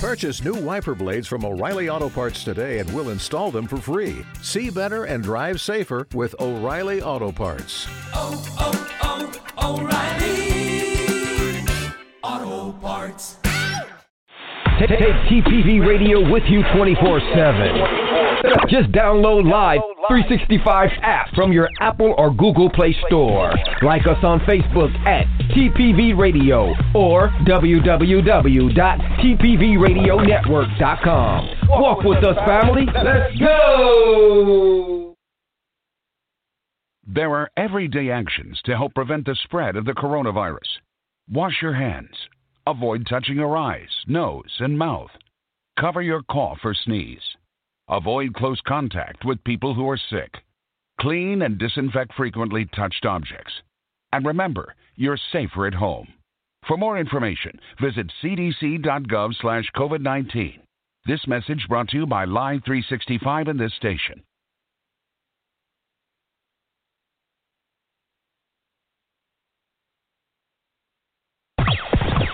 Purchase new wiper blades from O'Reilly Auto Parts today and we'll install them for free. See better and drive safer with O'Reilly Auto Parts. oh, oh, oh O'Reilly Auto Parts. Take TPV Radio with you 24 7. Just download Live 365 app from your Apple or Google Play Store. Like us on Facebook at TPV Radio or www.tpvradionetwork.com. Walk with us, family. Let's go! There are everyday actions to help prevent the spread of the coronavirus. Wash your hands. Avoid touching your eyes, nose, and mouth. Cover your cough or sneeze. Avoid close contact with people who are sick. Clean and disinfect frequently touched objects. And remember, you're safer at home. For more information, visit cdc.gov/covid19. This message brought to you by Live 365 and this station.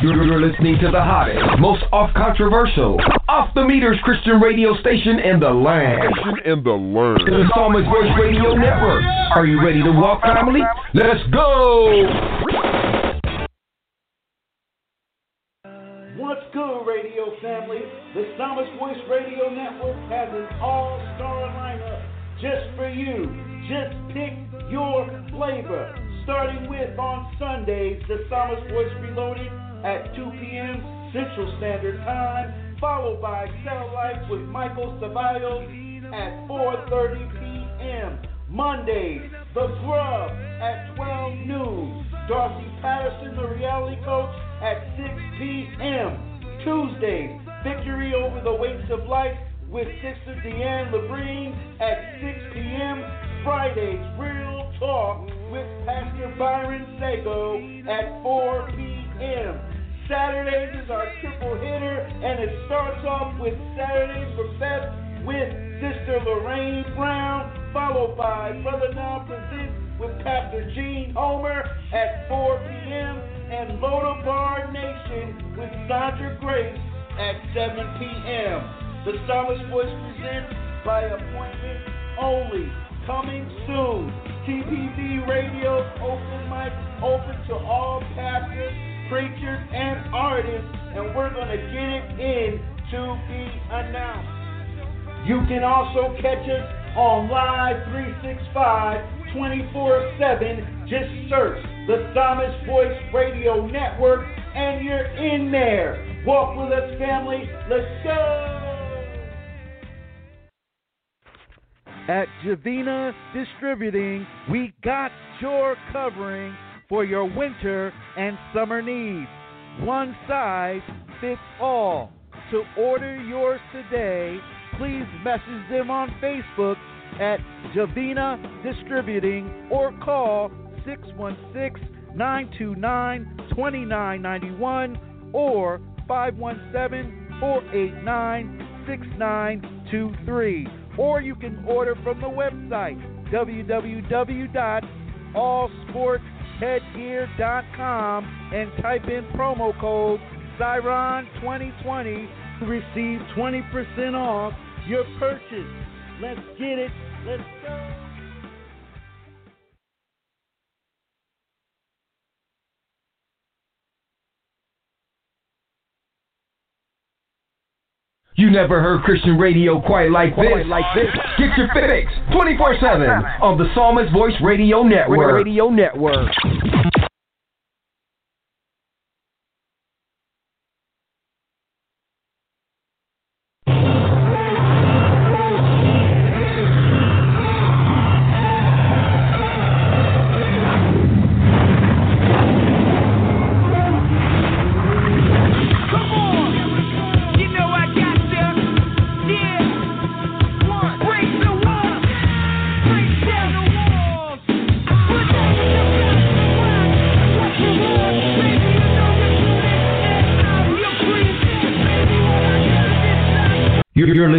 You're listening to the hottest, most off controversial, off the meters Christian radio station in the land. in the land. The Psalmist Voice Radio Network. Are you ready to walk, family? Let's go! What's good, radio family? The Psalmist Voice Radio Network has an all-star lineup just for you. Just pick your flavor. Starting with on Sundays, the Psalmist Voice Reloaded at 2 p.m. Central Standard Time, followed by Satellite with Michael Ceballos at 4.30 p.m. Mondays, The Grub at 12 noon. Darcy Patterson, the reality coach, at 6 p.m. Tuesdays, Victory Over the Weights of Life with Sister Deanne Labrine at 6 p.m. Fridays, Real Talk with Pastor Byron Sago at 4 p.m. Saturdays is our triple hitter, and it starts off with Saturdays for Beth with Sister Lorraine Brown, followed by Brother Now Presents with Pastor Gene Homer at 4 p.m. and Lodabar Nation with Sandra Grace at 7 p.m. The Psalmist Voice presents by appointment only. Coming soon. TPV Radio open mic open to all pastors, preachers, and artists, and we're going to get it in to be announced. You can also catch us on Live 365 24 7. Just search the Psalmist Voice Radio Network and you're in there. Walk with us, family. Let's go. At Javina Distributing, we got your covering for your winter and summer needs. One size fits all. To order yours today, please message them on Facebook at Javina Distributing or call 616 929 2991 or 517 489 6923. Or you can order from the website www.allsportsheadgear.com and type in promo code Siron2020 to receive 20% off your purchase. Let's get it. Let's go. You never heard Christian radio quite like this. Like this. Get your fix 24 7 on the Psalmist Voice Radio Network. Radio Network.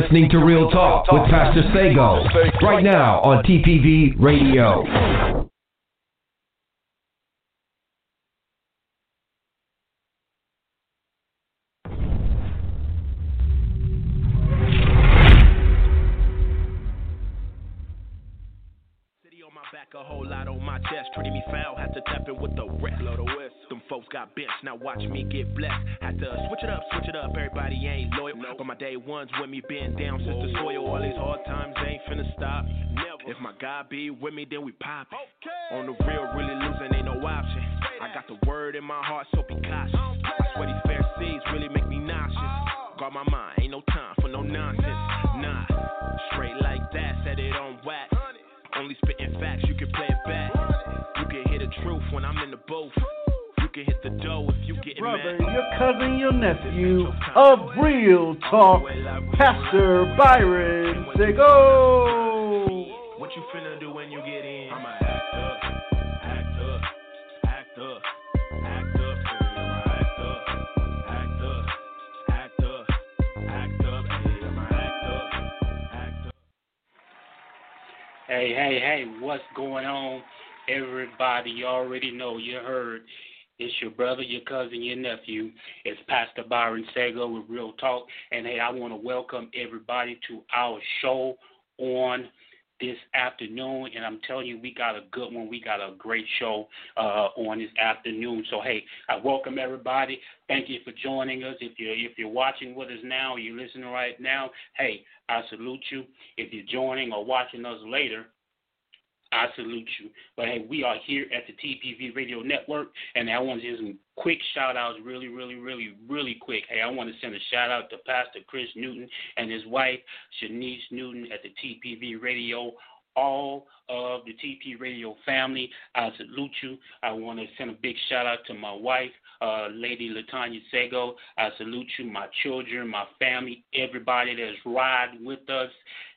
Listening to Real Talk with Pastor Sago right now on TPV Radio. Got bent, now watch me get blessed. Had to switch it up, switch it up. Everybody ain't loyal, but my day ones with me been down since the soil. All these hard times ain't finna stop. Never. If my God be with me, then we pop. On the real, really losing ain't no option. I got the word in my heart, so be cautious. I swear these Pharisees really make me nauseous. Guard my mind, ain't no time for no nonsense. Nah, straight like that, said it on wax. Only spitting facts, you can play it back. You can hear the truth when I'm in the booth. You can hit the dough if you get Brother, mad. your cousin, your nephew of Real Talk, Pastor Byron Sago. What you finna do when you get in? I'ma act up, hey, hey, act up, act up. Hey, hey, hey, what's going on? Everybody, you already know, you heard. It's your brother, your cousin, your nephew. It's Pastor Byron Sago with Real Talk. And hey, I want to welcome everybody to our show on this afternoon. And I'm telling you, we got a good one. We got a great show uh, on this afternoon. So hey, I welcome everybody. Thank you for joining us. If you're if you're watching with us now, you're listening right now. Hey, I salute you. If you're joining or watching us later, I salute you. But hey, we are here at the TPV Radio Network, and I want to do some quick shout outs, really, really, really, really quick. Hey, I want to send a shout out to Pastor Chris Newton and his wife, Shanice Newton, at the TPV Radio. All of the TP Radio family, I salute you. I want to send a big shout out to my wife, uh, Lady Latanya Sago. I salute you, my children, my family, everybody that's riding with us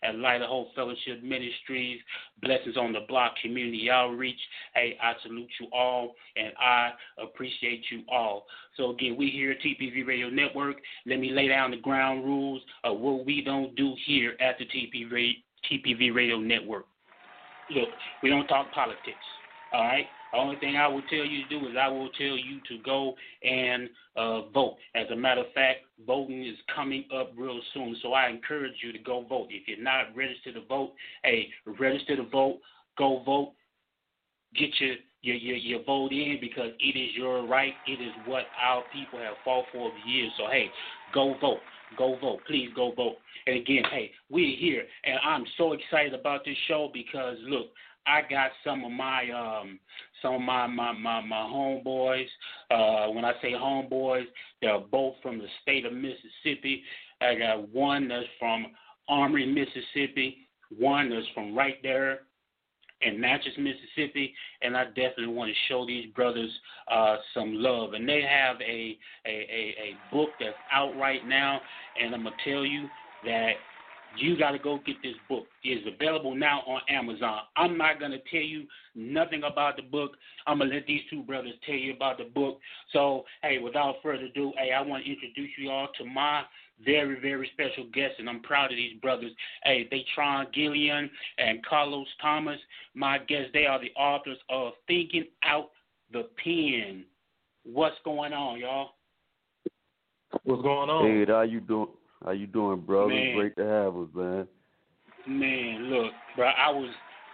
at Light of Hope Fellowship Ministries, Blessings on the Block Community Outreach. Hey, I salute you all, and I appreciate you all. So again, we here at TPV Radio Network. Let me lay down the ground rules of what we don't do here at the TPV, TPV Radio Network. Look, we don't talk politics. All right. The only thing I will tell you to do is I will tell you to go and uh, vote. As a matter of fact, voting is coming up real soon, so I encourage you to go vote. If you're not registered to vote, hey, register to vote. Go vote. Get your your, your your vote in because it is your right. It is what our people have fought for for years. So hey, go vote. Go vote. Please go vote. And again, hey, we're here, and I'm so excited about this show because look, I got some of my um some of my my my, my homeboys. Uh, when I say homeboys, they're both from the state of Mississippi. I got one that's from Amory, Mississippi. One that's from right there in Natchez, Mississippi, and I definitely want to show these brothers uh, some love. And they have a, a, a, a book that's out right now, and I'm to tell you that you got to go get this book. It's available now on Amazon. I'm not going to tell you nothing about the book. I'm going to let these two brothers tell you about the book. So, hey, without further ado, hey, I want to introduce you all to my very, very special guests, and I'm proud of these brothers. Hey, they Tron Gillian and Carlos Thomas, my guests. They are the authors of Thinking Out the Pen. What's going on, y'all? What's going on? Hey, how you doing? How you doing, brother? Man. Great to have us, man. Man, look, bro, I was,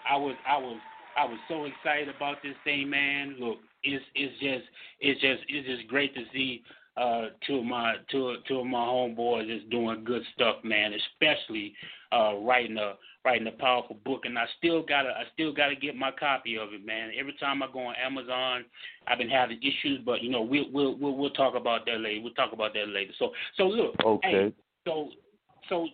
I was, I was, I was so excited about this thing, man. Look, it's it's just, it's just, it's just great to see uh, two of my two two of my homeboys is doing good stuff, man. Especially uh, writing a writing a powerful book, and I still gotta I still gotta get my copy of it, man. Every time I go on Amazon, I've been having issues, but you know we'll we'll we'll, we'll talk about that later. We'll talk about that later. So so look, Okay. hey, so so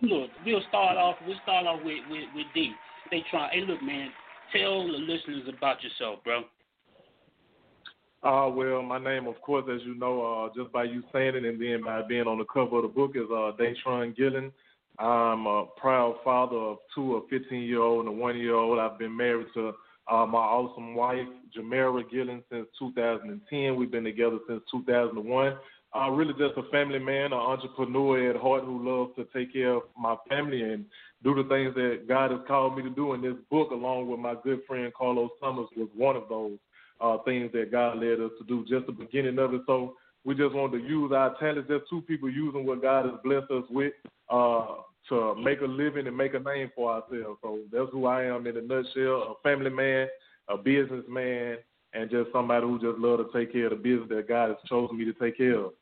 look, we'll start off we'll start off with with, with D. Daytron. Hey, look, man, tell the listeners about yourself, bro. Uh, well, my name, of course, as you know, uh, just by you saying it and then by being on the cover of the book, is uh, Daytron Gillen. I'm a proud father of two, a 15 year old and a one year old. I've been married to uh, my awesome wife, Jamera Gillen, since 2010. We've been together since 2001. Uh, really just a family man, an entrepreneur at heart who loves to take care of my family and do the things that God has called me to do. And this book, along with my good friend Carlos Summers, was one of those uh, things that God led us to do, just the beginning of it. So we just wanted to use our talents, just two people using what God has blessed us with uh, to make a living and make a name for ourselves. So that's who I am in a nutshell: a family man, a businessman, and just somebody who just love to take care of the business that God has chosen me to take care of.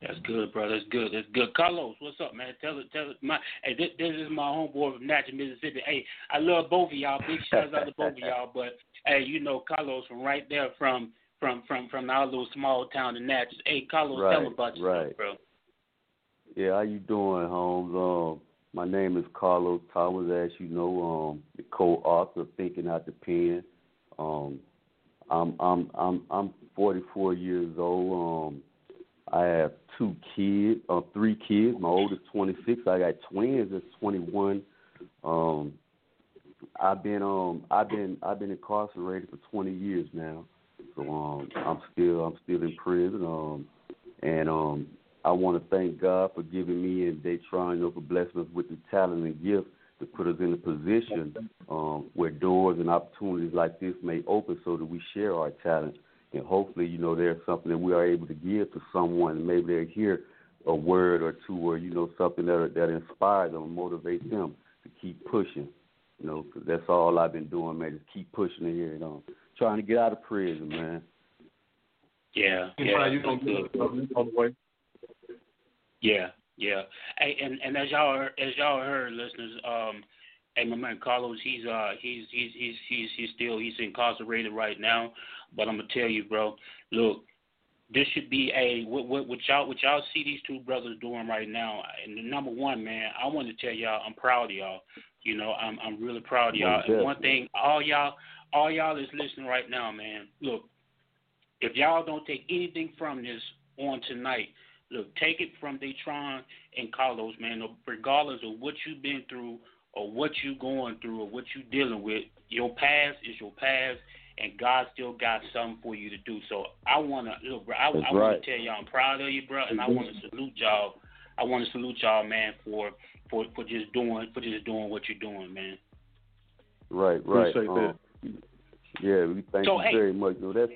That's good, bro. That's good. That's good. Carlos, what's up, man? Tell it, tell it. My, hey, this, this is my homeboy from Natchez, Mississippi. Hey, I love both of y'all. Big shouts out to both of y'all. But hey, you know Carlos from right there from from from from our little small town in Natchez. Hey, Carlos, Right, tell me about yourself, right. bro. Yeah, how you doing, Holmes? Um, my name is Carlos Thomas, as you know, um, the co-author of Thinking Out the Pen. Um, I'm I'm I'm I'm 44 years old. Um, I have two kids, uh, three kids. My oldest 26. I got twins that's 21. Um, I've been um I've been I've been incarcerated for 20 years now. So um I'm still I'm still in prison. Um, and um I want to thank God for giving me and Daytron, for us with the talent and gift to put us in a position um, where doors and opportunities like this may open so that we share our talent. And hopefully, you know, there's something that we are able to give to someone. Maybe they'll hear a word or two or, you know, something that, that inspires them and motivates them to keep pushing. You know, 'cause that's all I've been doing, man, is keep pushing it here. You know, trying to get out of prison, man. Yeah, yeah, find you that's gonna get on way. Yeah, yeah. Hey, and and as y'all as y'all heard, listeners, um, hey, my man Carlos, he's uh he's he's he's he's he's still he's incarcerated right now. But I'm gonna tell you, bro, look, this should be a what what, what y'all what y'all see these two brothers doing right now. And the number one, man, I want to tell y'all, I'm proud of y'all. You know, I'm I'm really proud of y'all. And one thing, all y'all all y'all is listening right now, man. Look, if y'all don't take anything from this on tonight, look, take it from Daytron and Carlos, man. Regardless of what you've been through or what you're going through or what you're dealing with, your past is your past, and God still got something for you to do. So I wanna look, bro. I, That's I wanna tell y'all I'm proud of you, bro, and I want to salute y'all. I want to salute y'all, man, for for for just doing for just doing what you're doing, man. Right, right. Appreciate that. Um, yeah, we thank So, you hey. very much. You know, that's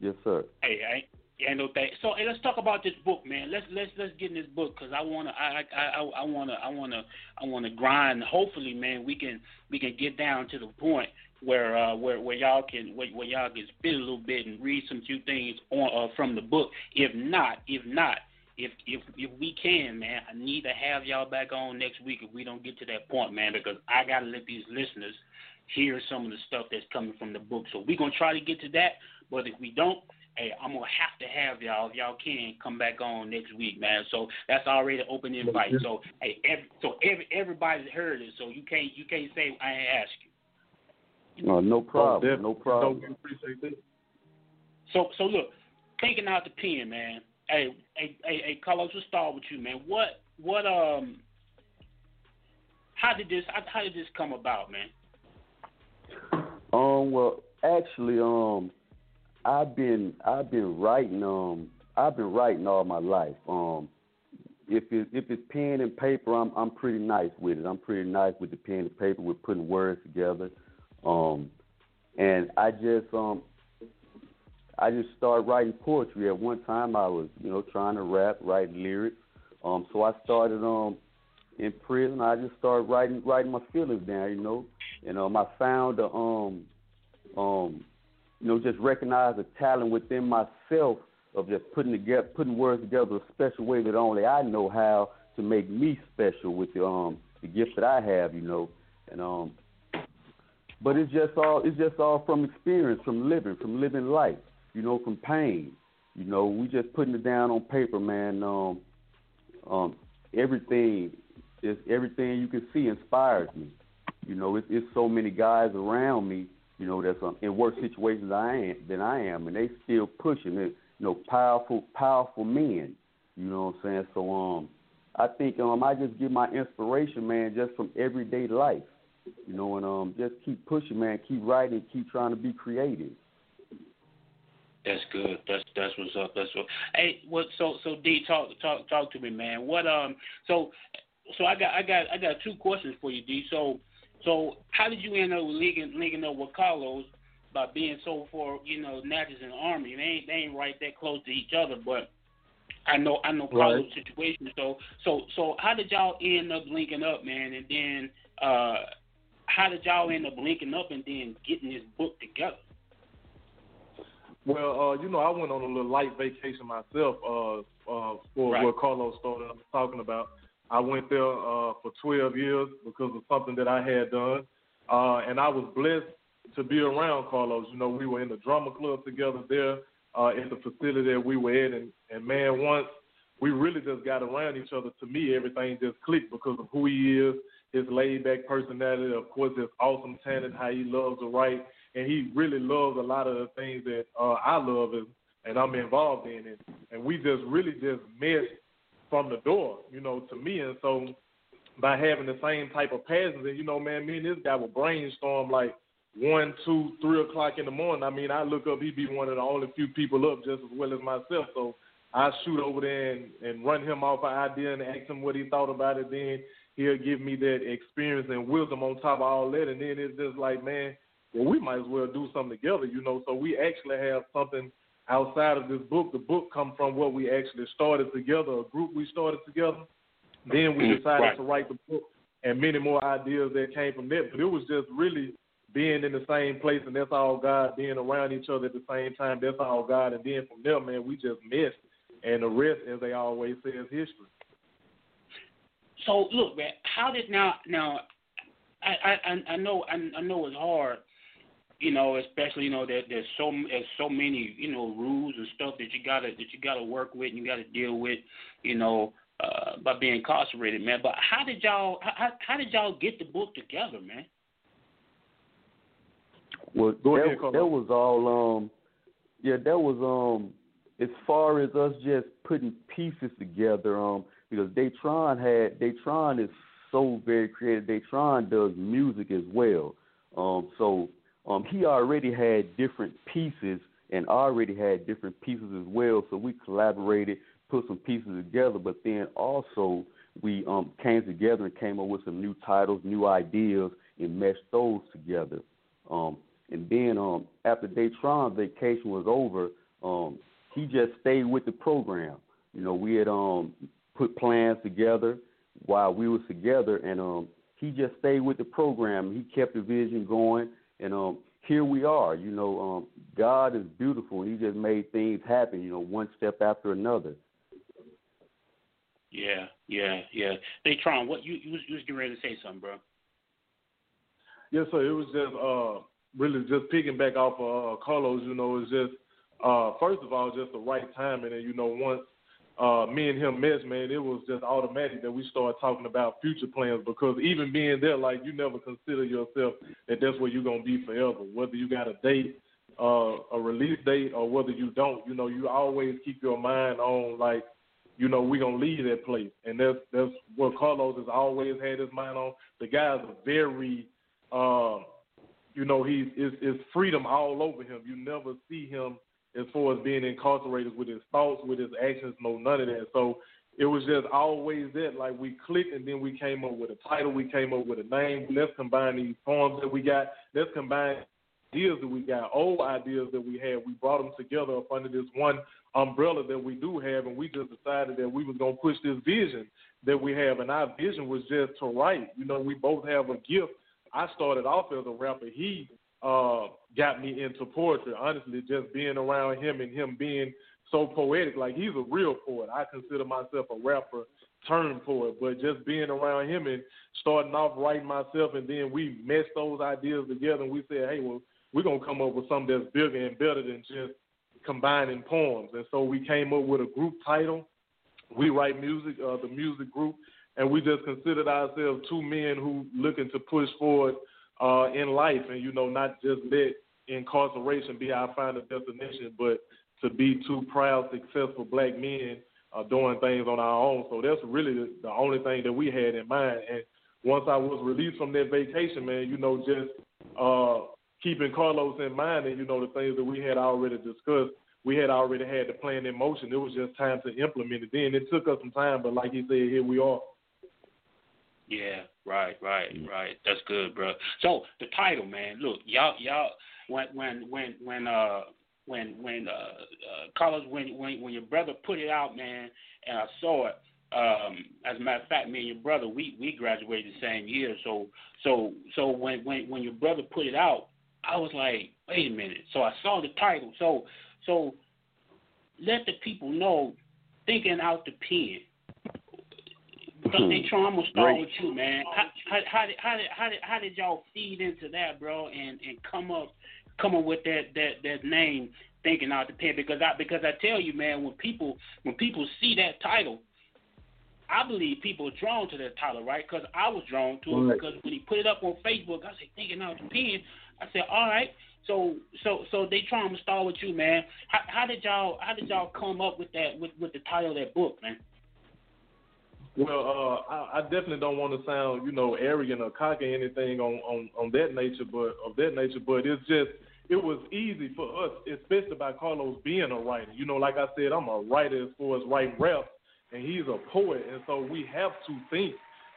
yes, sir. Hey, I ain't, yeah, no thanks. So, hey, let's talk about this book, man. Let's let's let's get in this book because I wanna, I I I wanna, I wanna, I wanna grind. Hopefully, man, we can we can get down to the point where uh where where y'all can where, where y'all can spit a little bit and read some few things on uh, from the book. If not, if not. If if if we can, man, I need to have y'all back on next week if we don't get to that point, man, because I gotta let these listeners hear some of the stuff that's coming from the book. So we're gonna try to get to that, but if we don't, hey, I'm gonna have to have y'all if y'all can come back on next week, man. So that's already an open invite. So hey, every, so every everybody's heard it. So you can't you can't say I ain't asked you. No, no problem. No problem. No, appreciate that. So so look, thinking out the pen, man. Hey hey hey, hey Carlos, let's start with you, man. What what um how did this how, how did this come about, man? Um, well, actually, um, I've been I've been writing um I've been writing all my life. Um, if it if it's pen and paper, I'm I'm pretty nice with it. I'm pretty nice with the pen and paper with putting words together. Um, and I just um I just started writing poetry. At one time, I was you know trying to rap, write lyrics. Um, so I started um in prison. I just started writing writing my feelings down. You know, and um I found a um um you know just recognize the talent within myself of just putting together putting words together a special way that only I know how to make me special with the um the gift that I have. You know, and um but it's just all it's just all from experience, from living, from living life, you know, from pain. You know, we just putting it down on paper, man. Um, um, everything is everything you can see inspires me. You know, it's, it's so many guys around me, you know, that's um, in worse situations than I am than I am, and they still pushing it. You know, powerful, powerful men. You know what I'm saying? So, um, I think um, I just get my inspiration, man, just from everyday life. You know, and um, just keep pushing, man. Keep writing, keep trying to be creative. That's good. That's that's what's up. That's what. Hey, what? So so D, talk talk talk to me, man. What um? So so I got I got I got two questions for you, D. So so how did you end up linking linking up with Carlos by being so far you know Natchez and Amory? They ain't they ain't right that close to each other, but I know I know Right. Carlos' situation. So so so how did y'all end up linking up, man? And then uh how did y'all end up linking up and then getting this book together? Well, uh, you know, I went on a little light vacation myself uh, uh, for Right. what Carlos started talking about. I went there uh, for 12 years because of something that I had done, uh, and I was blessed to be around Carlos. You know, we were in the drama club together there uh, at the facility that we were in, and, and man, once we really just got around each other. To me, everything just clicked because of who he is, his laid back personality, of course, his awesome talent, how he loves to write, and he really loves a lot of the things that uh, I love and, and I'm involved in, and, and we just really just meshed from the door, you know, to me, and so by having the same type of passions, and you know, man, me and this guy would brainstorm like one, two, three o'clock in the morning. I mean, I look up, he'd be one of the only few people up just as well as myself. So I shoot over there and, and run him off an idea and ask him what he thought about it. Then he'll give me that experience and wisdom on top of all that. And then it's just like, man, well, we might as well do something together, you know. So we actually have something outside of this book. The book come from what we actually started together, a group we started together. Then we mm, decided Right. to write the book and many more ideas that came from that. But it was just really being in the same place, and that's all God. Being around each other at the same time, that's all God. And then from there, man, we just missed, and the rest, as they always say, is history. So look, man, how did now now I I I- I know I, I know it's hard, you know, especially you know that there's so there's so many you know rules and stuff that you gotta that you gotta work with and you gotta deal with, you know, uh, by being incarcerated, man. But how did y'all how, how- how did y'all get the book together, man? Well, Go that, ahead, Carlos. that was all. Um, yeah, that was um. As far as us just putting pieces together, um, because Daytron had Daytron is so very creative. Daytron does music as well. Um, so um, he already had different pieces and already had different pieces as well. So we collaborated, put some pieces together, but then also we um, came together and came up with some new titles, new ideas, and meshed those together. Um, and then um, after Daytron vacation was over, um, he just stayed with the program. You know, we had um, put plans together while we was together, and um, he just stayed with the program. He kept the vision going, and um, here we are. You know, um, God is beautiful. and He just made things happen. You know, one step after another. Yeah, yeah, yeah. Daytron what you you was, you was getting ready to say something, bro. Yes, sir. It was just uh, really just picking back off of uh, Carlos. You know, it's just uh, first of all just the right timing, and you know once uh, me and him met, man, it was just automatic that we started talking about future plans because even being there, like you never consider yourself that that's where you're gonna be forever. Whether you got a date, uh, a release date, or whether you don't, you know, you always keep your mind on like, you know, we're gonna leave that place, and that's that's what Carlos has always had his mind on. The guy's a very uh, you know, he's it's, it's freedom all over him. You never see him as far as being incarcerated with his thoughts, with his actions, no none of that. So it was just always that, like we clicked and then we came up with a title, we came up with a name. Let's combine these poems that we got. Let's combine ideas that we got, old ideas that we had. We brought them together up under this one umbrella that we do have, and we just decided that we was gonna push this vision that we have, and our vision was just to write. You know, we both have a gift. I started off as a rapper. He uh, got me into poetry. Honestly, just being around him and him being so poetic, like he's a real poet. I consider myself a rapper turned poet, but just being around him and starting off writing myself, and then we meshed those ideas together, and we said, hey, well, we're gonna come up with something that's bigger and better than just combining poems. And so we came up with a group title. We write music, uh, the music group, and we just considered ourselves two men who looking to push forward uh, in life, and you know, not just let incarceration be our final destination, but to be two proud, successful black men uh, doing things on our own. So that's really the, only thing that we had in mind. And once I was released from that vacation, man, you know, just uh, keeping Carlos in mind, and you know, the things that we had already discussed. We had already had the plan in motion. It was just time to implement it. Then it took us some time, but like he said, here we are. Yeah, right, right, right. That's good, bro. So the title, man. Look, y'all, y'all, when, when, when, when, uh, when when uh, uh Carlos when when when your brother put it out, man, and I saw it. Um, as a matter of fact, me and your brother, we we graduated the same year. So so so when when when your brother put it out, I was like, wait a minute. So I saw the title. So so let the people know, thinking out the pen. Because Daytron, I'm gonna start Great. with you, man. How, how, how did how did how did how did y'all feed into that, bro, and and come up come up with that that that name, thinking out the pen? Because I because I tell you, man, when people when people see that title, I believe people are drawn to that title, right? Because I was drawn to it Right. because when he put it up on Facebook, I said thinking out the pen. I said, all right. So so so Daytron to start with you, man. How, how did y'all how did y'all come up with that with with the title of that book, man? Well, uh, I, I definitely don't want to sound, you know, arrogant or cocky or anything on, on, on that nature, but of that nature. But it's just, it was easy for us, especially by Carlos being a writer. You know, like I said, I'm a writer as far as writing rap, and he's a poet, and so we have to think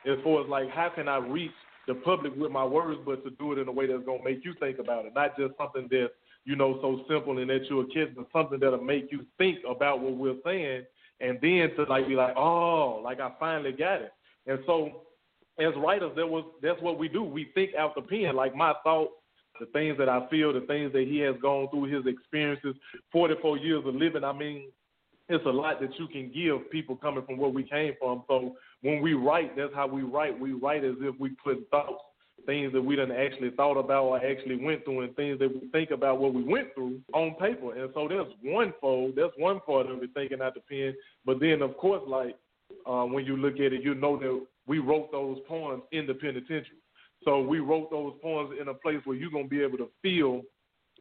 as far as like how can I reach the public with my words, but to do it in a way that's gonna make you think about it, not just something that's you know so simple and that you're a kid, but something that'll make you think about what we're saying, and then to like be like, oh, like I finally got it. And so, as writers, that was that's what we do. We think out the pen. Like my thoughts, the things that I feel, the things that he has gone through, his experiences, 44 years of living. I mean, it's a lot that you can give people coming from where we came from. So when we write, that's how we write. We write as if we put thoughts, things that we didn't actually thought about or actually went through, and things that we think about what we went through on paper. And so that's one fold. That's one part of it, thinking out the pen. But then, of course, like uh, when you look at it, you know that we wrote those poems in the penitentiary. So we wrote those poems in a place where you're gonna be able to feel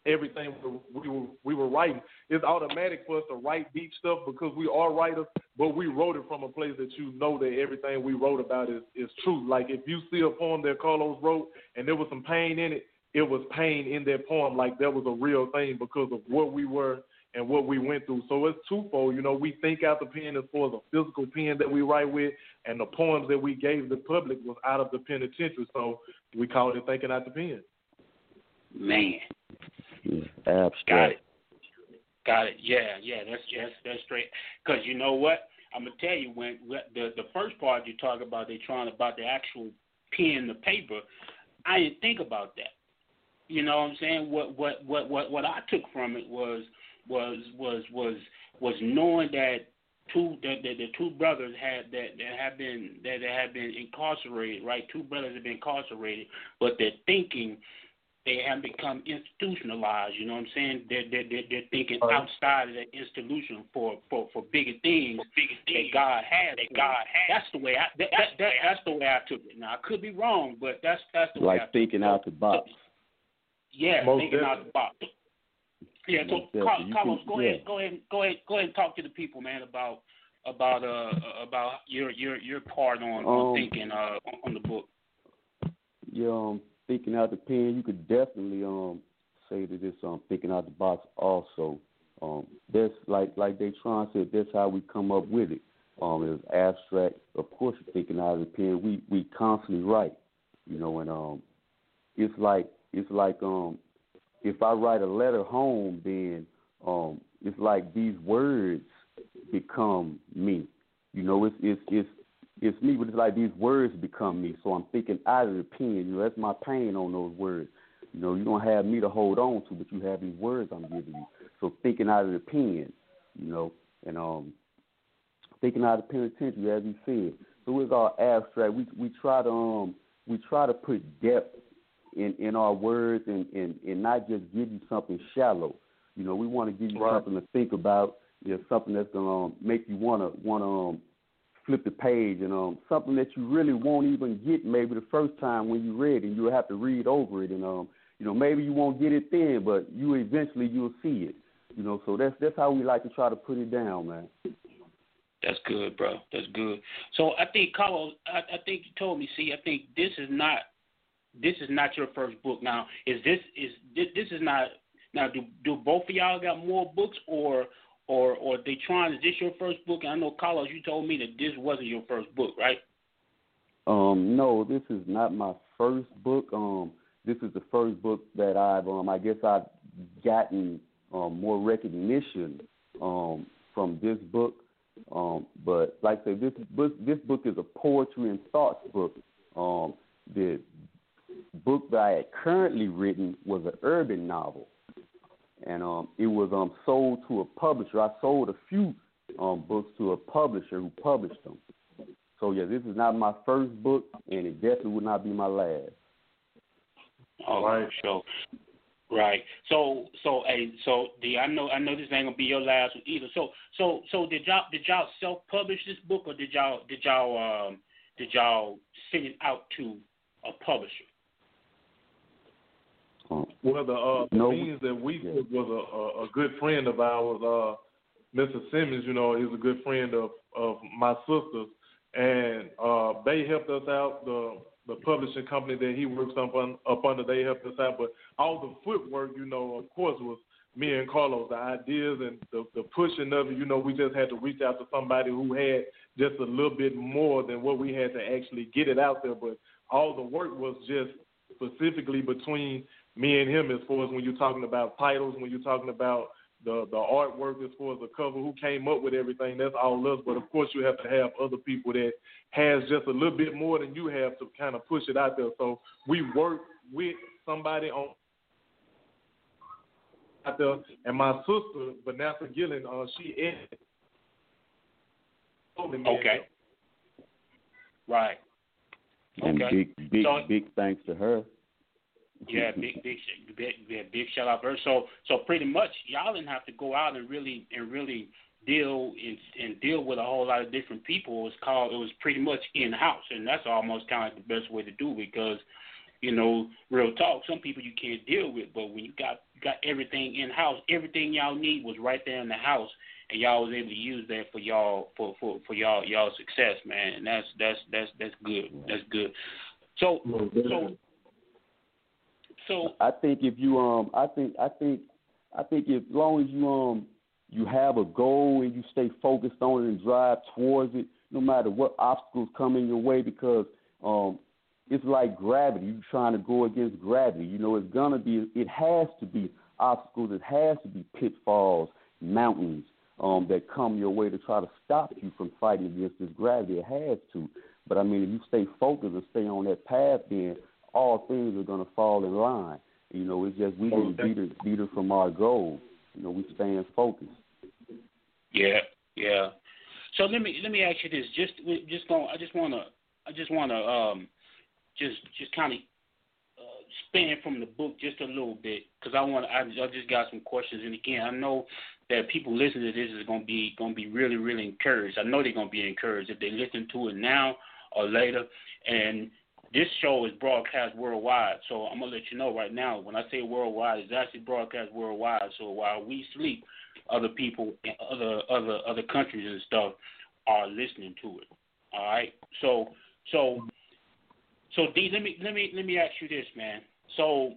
everything we were we were writing. It's automatic for us to write deep stuff because we are writers, but we wrote it from a place that you know that everything we wrote about is is true. Like if you see a poem that Carlos wrote and there was some pain in it, it was pain in that poem. Like that was a real thing because of what we were and what we went through. So it's twofold. You know, we think out the pen as far as a physical pen that we write with, and the poems that we gave the public was out of the penitentiary. So we called it thinking out the pen. Man, Yeah, got it, got it. Yeah, yeah, that's that's that's straight. Because you know what? I'm gonna tell you when the the first part you talk about Daytron about the actual pen, the paper. I didn't think about that. You know what I'm saying? What what what what what I took from it was was was was was knowing that two that the, the two brothers had that that have been that, that have been incarcerated, right? Two brothers have been incarcerated, but their thinking they have become institutionalized. You know what I'm saying? They're they're they're, they're thinking outside of that institution for for for bigger things, bigger things that God has. That God has. That's the way I that, that, that that's the way I took it. Now I could be wrong, but that's that's the way I Like thinking out the box. yeah, Most thinking out the box. Yeah, so Most Car- definitely. You Carlos, can- go yeah. ahead, go ahead, go ahead, go ahead and talk to the people, man, about about uh about your your your part on, on Um, thinking uh on the book. Yeah, um, thinking out the pen, you could definitely um say that it's um thinking out the box also. Um, that's like like Daytron said, that's how we come up with it. Um, it's abstract. Of course, thinking out of the pen, we we constantly write, you know, and um, it's like it's like um, if I write a letter home, then um, it's like these words become me. You know, it's it's it's it's me, but it's like these words become me. So I'm thinking out of the pen. You know, that's my pain on those words. You know, you don't have me to hold on to, but you have these words I'm giving you. So thinking out of the pen, you know, and um, thinking out of penitentiary, as you said. So it's all abstract. We we try to um we try to put depth in in our words and and and not just give you something shallow. You know, we want to give you Right. something to think about. You know, something that's gonna um, make you wanna wanna um flip the page and um something that you really won't even get maybe the first time when you read it. You'll have to read over it and um you know maybe you won't get it then, but you eventually you'll see it. You know, so that's that's how we like to try to put it down, man. That's good, bro. That's good. So I think Carlos, I, I think you told me. See, I think this is not this is not your first book. Now, is this is this, this is not now? Do do both of y'all got more books or or or they trying? Is this your first book? And I know Carlos, you told me that this wasn't your first book, right? Um, no, this is not my first book. Um, this is the first book that I've um I guess I've gotten um, more recognition um, from this book. Um, but like I said, this book this book is a poetry and thoughts book. Um, the book that I had currently written was an urban novel, and um, it was um, sold to a publisher. I sold a few um, books to a publisher who published them. So yeah, this is not my first book, and it definitely would not be my last. All right. So, right. So, so, hey, so the I know I know this ain't gonna be your last one either. So, so, so did y'all did y'all self publish this book, or did y'all did y'all um did y'all send it out to a publisher? Well, the uh, the No. means that we took was a, a, a good friend of ours, uh, Mr. Simmons. You know, he's a good friend of of my sister's, and uh, they helped us out. The the publishing company that he works up, on, up under, they helped us out. But all the footwork, you know, of course, was me and Carlos. The ideas and the the pushing of it, you know, we just had to reach out to somebody who had just a little bit more than what we had to actually get it out there. But all the work was just specifically between me and him as far as when you're talking about titles, when you're talking about the the artwork as far as the cover, who came up with everything, that's all us. But of course you have to have other people that has just a little bit more than you have to kind of push it out there. So we work with somebody on out there and my sister, Vanessa Gillen, uh she edited Okay. Right. And Okay. big, big, So- big thanks to her. Yeah, big, big, sh- big, yeah, big shout out her. So, so pretty much, y'all didn't have to go out and really and really deal and, and deal with a whole lot of different people. It was called. It was pretty much in house, and that's almost kind of the best way to do it because, you know, real talk. Some people you can't deal with, but when you got got everything in house, everything y'all need was right there in the house, and y'all was able to use that for y'all for for for y'all y'all success, man. And that's that's that's that's good. That's good. So so so I think if you um, I think I think I think if, as long as you um, you have a goal and you stay focused on it and drive towards it, no matter what obstacles come in your way, because um, it's like gravity. You're trying to go against gravity. You know, it's gonna be. It has to be obstacles. It has to be pitfalls, mountains um, that come your way to try to stop you from fighting against this gravity. It has to. But I mean, if you stay focused and stay on that path, then all things are gonna fall in line. You know, it's just we can beat it, beat it from our goal. You know, we staying focused. Yeah, yeah. So let me let me ask you this. Just just going. I just wanna. I just wanna um, just just kind of uh, span from the book just a little bit because I want. I, I just got some questions, and again, I know that people listening to this is gonna be gonna be really really encouraged. I know they're gonna be encouraged if they listen to it now or later. And this show is broadcast worldwide, so I'm gonna let you know right now. When I say worldwide, it's actually broadcast worldwide. So while we sleep, other people in other other other countries and stuff are listening to it. All right. So so so D, let me let me let me ask you this, man. So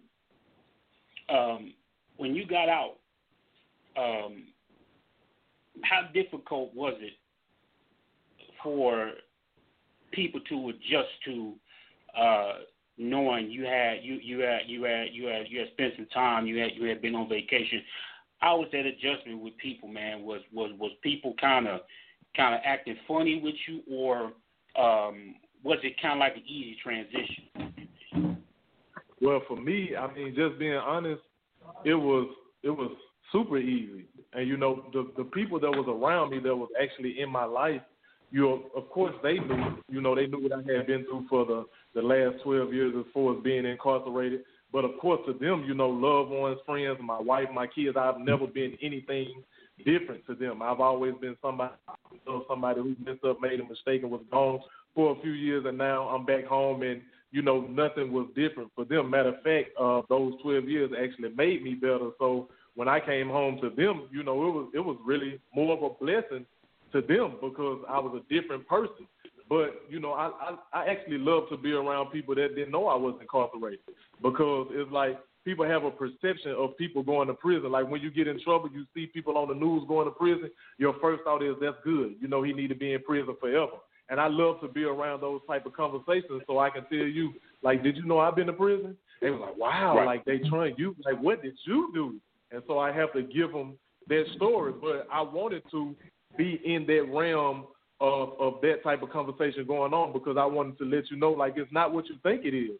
um, when you got out, um, how difficult was it for people to adjust to uh, knowing you had you you had you had you had you had spent some time, you had you had been on vacation. I was that adjustment with people, man? Was was was people kind of kind of acting funny with you, or um, was it kind of like an easy transition? Well, for me, I mean, just being honest, it was it was super easy. And you know, the the people that was around me that was actually in my life, you of course they knew. You know, they knew what I had been through for the the last twelve years as far as being incarcerated. But of course, to them, you know, loved ones, friends, my wife, my kids, I've never been anything different to them. I've always been somebody, know, somebody who messed up, made a mistake, and was gone for a few years, and now I'm back home, and you know, nothing was different for them. Matter of fact, uh, those 12 years actually made me better. So when I came home to them, you know, it was it was really more of a blessing to them because I was a different person. But you know, I, I I actually love to be around people that didn't know I was incarcerated because it's like people have a perception of people going to prison. Like when you get in trouble, you see people on the news going to prison. Your first thought is that's good. You know, he need to be in prison forever. And I love to be around those type of conversations so I can tell you, like, did you know I've been to prison? They was like, wow, Right. like they trying you, like, what did you do? and so I have to give them that story. But I wanted to be in that realm of of that type of conversation going on because I wanted to let you know, like it's not what you think it is.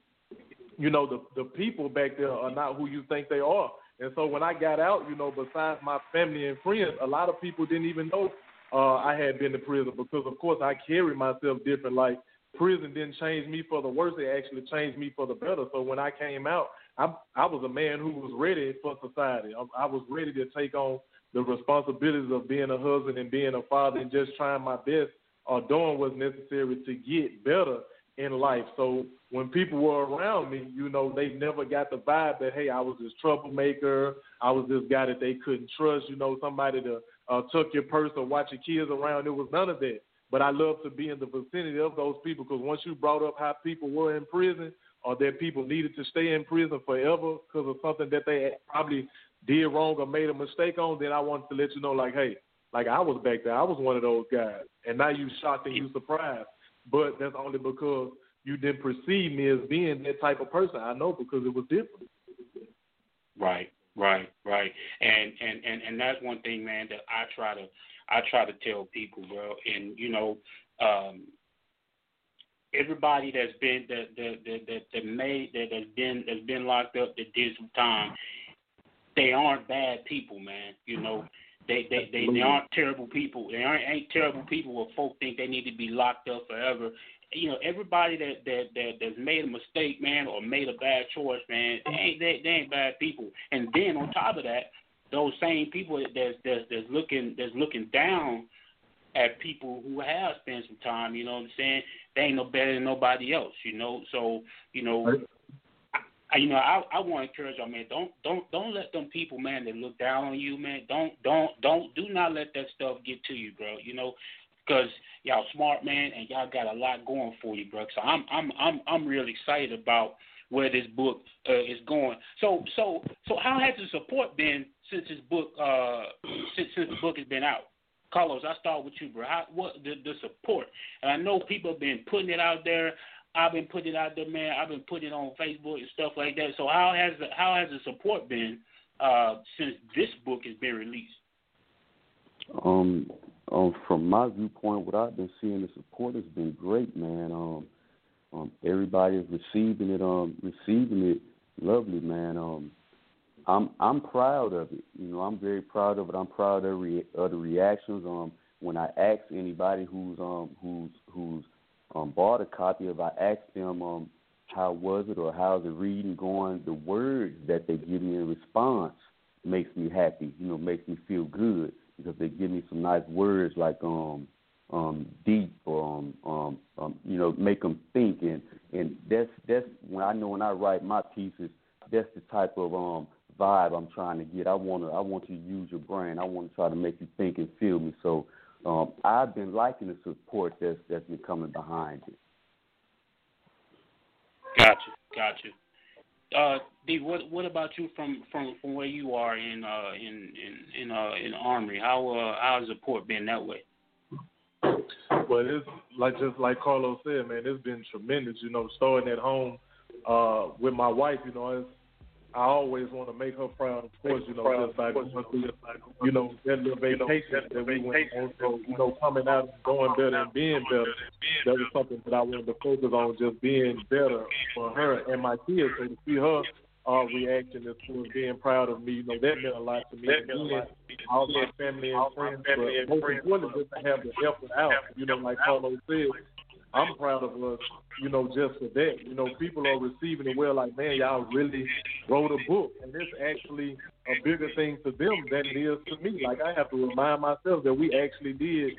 You know, the the people back there are not who you think they are. And so when I got out, you know, besides my family and friends, a lot of people didn't even know uh, I had been to prison because, of course, I carry myself different. Like prison didn't change me for the worse; it actually changed me for the better. So when I came out, I I was a man who was ready for society. I, I was ready to take on the responsibilities of being a husband and being a father and just trying my best or doing what's necessary to get better in life. So when people were around me, you know, they never got the vibe that hey, I was this troublemaker. I was this guy that they couldn't trust. You know, somebody to uh, tuck your purse or watch your kids around. It was none of that. But I love to be in the vicinity of those people because once you brought up how people were in prison or that people needed to stay in prison forever because of something that they probably did wrong or made a mistake on, then I wanted to let you know, like, hey, like I was back there. I was one of those guys. And now you shocked and you surprised. But that's only because you didn't perceive me as being that type of person. I know because it was different. Right, right, right. And and and and that's one thing, man, that I try to I try to tell people, bro. And you know, um, everybody that's been that that that that, that made that has been that's been locked up that did some time, they aren't bad people, man. You know. They they they, they aren't terrible people. They aren't ain't terrible people where folk think they need to be locked up forever. You know, everybody that that that that's made a mistake, man, or made a bad choice, man, they ain't they, they ain't bad people. And then on top of that, those same people that that's that's, that's looking that's looking down at people who have spent some time, you know what I'm saying? They ain't no better than nobody else, you know. So, you know, you know, I I want to encourage y'all, man. Don't don't don't let them people, man, that look down on you, man. Don't don't don't do not let that stuff get to you, bro. You know, because y'all smart, man, and y'all got a lot going for you, bro. So I'm I'm I'm I'm real excited about where this book uh, is going. So so so how has the support been since this book uh since since the book has been out? Carlos, I start with you, bro. How what the the support? And I know people have been putting it out there. I've been putting it out there, man. I've been putting it on Facebook and stuff like that. So how has the how has the support been uh, since this book has been released? Um, um, from my viewpoint, what I've been seeing, the support has been great, man. Um, um, everybody is receiving it, um, receiving it lovely, man. Um, I'm I'm proud of it. You know, I'm very proud of it. I'm proud of, re- of the reactions. Um, when I ask anybody who's um who's who's um bought a copy, if I ask them um how was it or how's the reading going, the words that they give me in response makes me happy. You know, makes me feel good because they give me some nice words like um um deep or um um, um you know make them think and and that's that's when I know when I write my pieces that's the type of um vibe I'm trying to get. I want to I want you to use your brain. I want to try to make you think and feel me. So um I've been liking the support that's that's been coming behind it. Gotcha, gotcha. Uh, D, what what about you from from from where you are in uh in in in uh in Amory? How uh how has the support been that way? Well, it's like just like Carlos said, man, it's been tremendous. You know, starting at home uh, with my wife. You know, it's, I always want to make her proud. Of course, you know, just by going through, you know, that little vacation that we went on. So, you know, coming out, and going better, and being better. That was something that I wanted to focus on, just being better for her and my kids. So to see her uh, reaction as as being proud of me, you know, that meant a lot to me. And then all my family and friends, but most importantly, just to have the effort out. You know, like Carlos said, I'm proud of us, you know, just for that. You know, people are receiving it well, like, man, y'all really wrote a book. And this actually a bigger thing to them than it is to me. Like, I have to remind myself that we actually did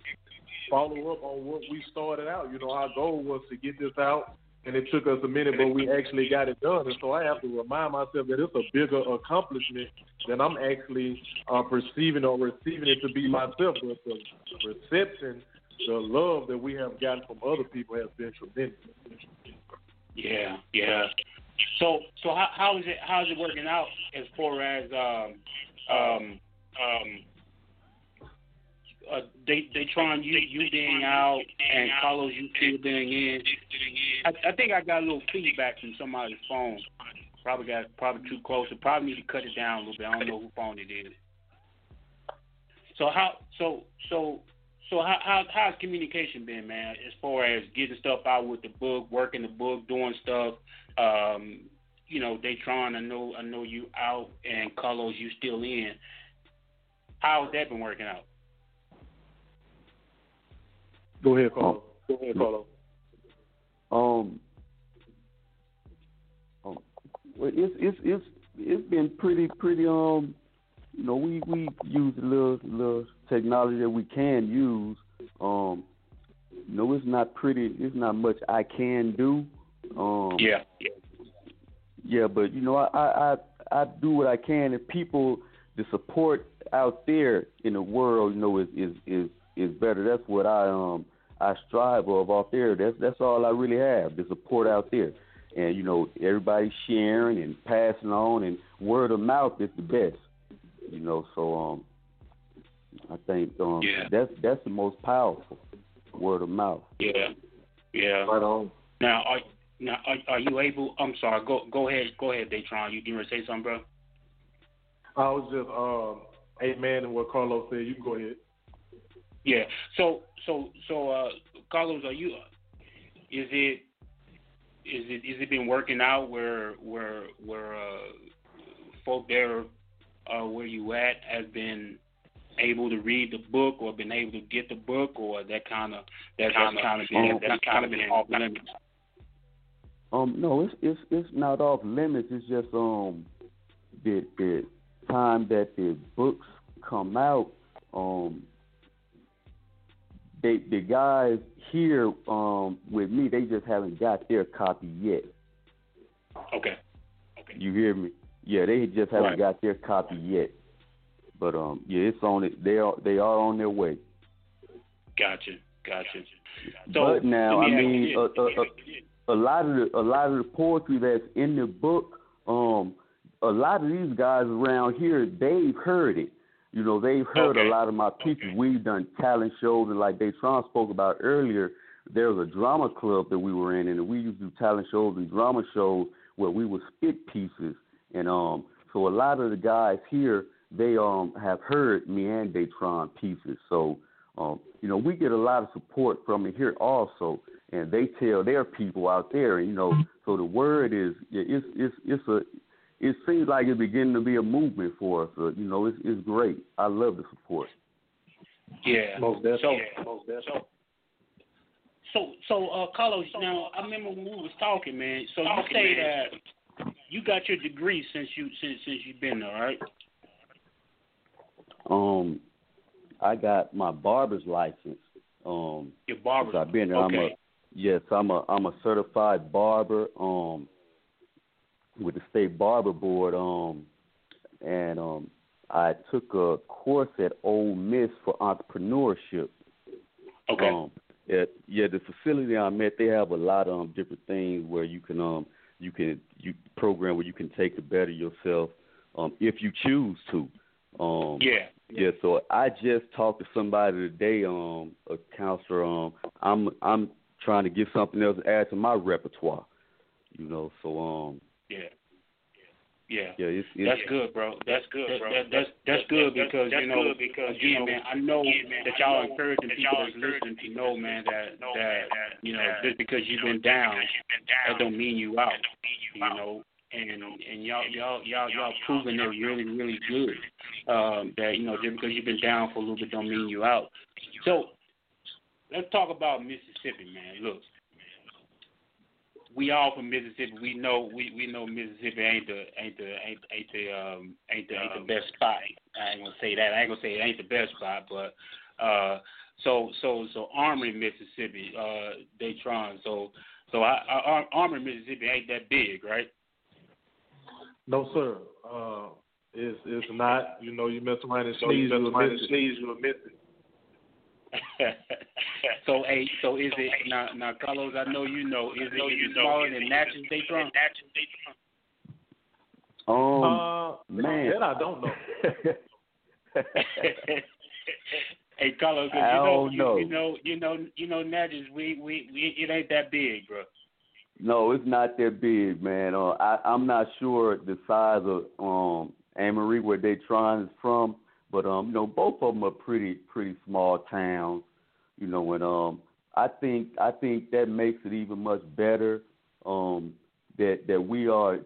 follow up on what we started out. You know, our goal was to get this out, and it took us a minute, but we actually got it done. And so I have to remind myself that it's a bigger accomplishment than I'm actually uh, perceiving or receiving it to be myself. But the reception the love that we have gotten from other people has been tremendous. Yeah, yeah. So so how how is it how is it working out as far as um um um uh, they they trying you you being out and Carlos you two being in. I, I think I got a little feedback from somebody's phone. Probably got probably too close. So probably need to cut it down a little bit. I don't know who phone it is. So how so so so how how how's communication been, man? As far as getting stuff out with the book, working the book, doing stuff. Um, you know, Daytron, I know I know you out and Carlos you still in. How's that been working out? Go ahead, Carlos. Go ahead, Carlos. Um, um, well, it's it's it's it's been pretty pretty um, you know, we we use a little little technology that we can use. Um, you know, it's not pretty. It's not much I can do. Um, Yeah. Yeah. yeah, but you know, I I I, I do what I can, and people, the support out there in the world, you know, is is is is better. That's what I um I strive of out there. That's that's all I really have. The support out there, and you know, everybody sharing and passing on, and word of mouth is the best. You know, so um, I think um Yeah. that's that's the most powerful word of mouth. Yeah. Yeah. Right on. Now are now are, are you able I'm sorry, go go ahead, go ahead, Daytron. You gonna say something, bro? I was just um, amen and what Carlos said. You can go ahead. Yeah. So so so uh Carlos, are you is it is it is it been working out where where where uh folk there uh where you at has been able to read the book or been able to get the book or that kind of that that's kind of been um, that's kind of been off limits. Um, no, it's it's it's not off limits. It's just um the the time that the books come out, um they the guys here um with me, they just haven't got their copy yet. Okay. You hear me? Yeah, they just haven't Right. got their copy yet. But um yeah, it's on it. They are they are on their way. Gotcha. Gotcha. So but now, I mean, a, a, a, a lot of the a lot of the poetry that's in the book, um, a lot of these guys around here, they've heard it. You know, they've heard Okay. a lot of my pieces. We've done talent shows, and like Daytron spoke about earlier, there was a drama club that we were in, and we used to do talent shows and drama shows where we would spit pieces. And um, so a lot of the guys here, they um have heard me and Daytron pieces. So um, you know, we get a lot of support from it here also, and they tell their people out there, and you know, so the word is yeah, it's it's it's a it seems like it's beginning to be a movement for us. So, you know, it's it's great. I love the support. Yeah. Most So, definitely. Most definitely. so, so, so, uh, Carlos. Now, I remember when we was talking, man. So you say that you got your degree since you since since you've been there, right? Um, I got my barber's license. Um, Your barber. I've been there. I'm a Okay. yes, I'm a I'm a certified barber. Um, with the state barber board. Um, and um, I took a course at Ole Miss for entrepreneurship. Okay. Um, at, yeah, the facility I'm at, they have a lot of um, different things where you can um you can you program where you can take to better yourself um if you choose to. Um yeah. Yeah, so I just talked to somebody today, um, a counselor. Um, I'm I'm trying to get something else to add to my repertoire. You know, so um, Yeah. Yeah. yeah, it's, it's That's good, bro. That's good, bro. That, that's that's good because you know, because again, man, I know that y'all are encouraging people that's listening to know, man, that that you know, just because you've been down, that don't mean you out. You know, and and y'all y'all y'all y'all proving it really really good. Um, that you know, just because you've been down for a little bit don't mean you out. So let's talk about Mississippi, man. Look, we all from Mississippi. We know we, we know Mississippi ain't the ain't the ain't ain't the um ain't the ain't the best spot. I ain't gonna say that. I ain't gonna say it ain't the best spot, but uh so so so Amory, Mississippi, uh Daytron. So so I, I, Amory, Mississippi ain't that big, right? No, sir. Uh, it's it's not. You know, you mess around and sneeze, you'll miss it. Sneeze, you'll miss it. so hey, so is it now now Carlos? I know you know. Is it, is it smaller than Natchez, Daytron? um Uh, man. that I don't know. hey Carlos, you know, you, know. you know, you know, you know, Natchez, we, we, we, it ain't that big, bro. No, it's not that big, man. Uh, I, I'm not sure the size of um Amory where trying is from, but um, you know, both of them are pretty pretty small towns. You know, and um, I think I think that makes it even much better. Um, that that we are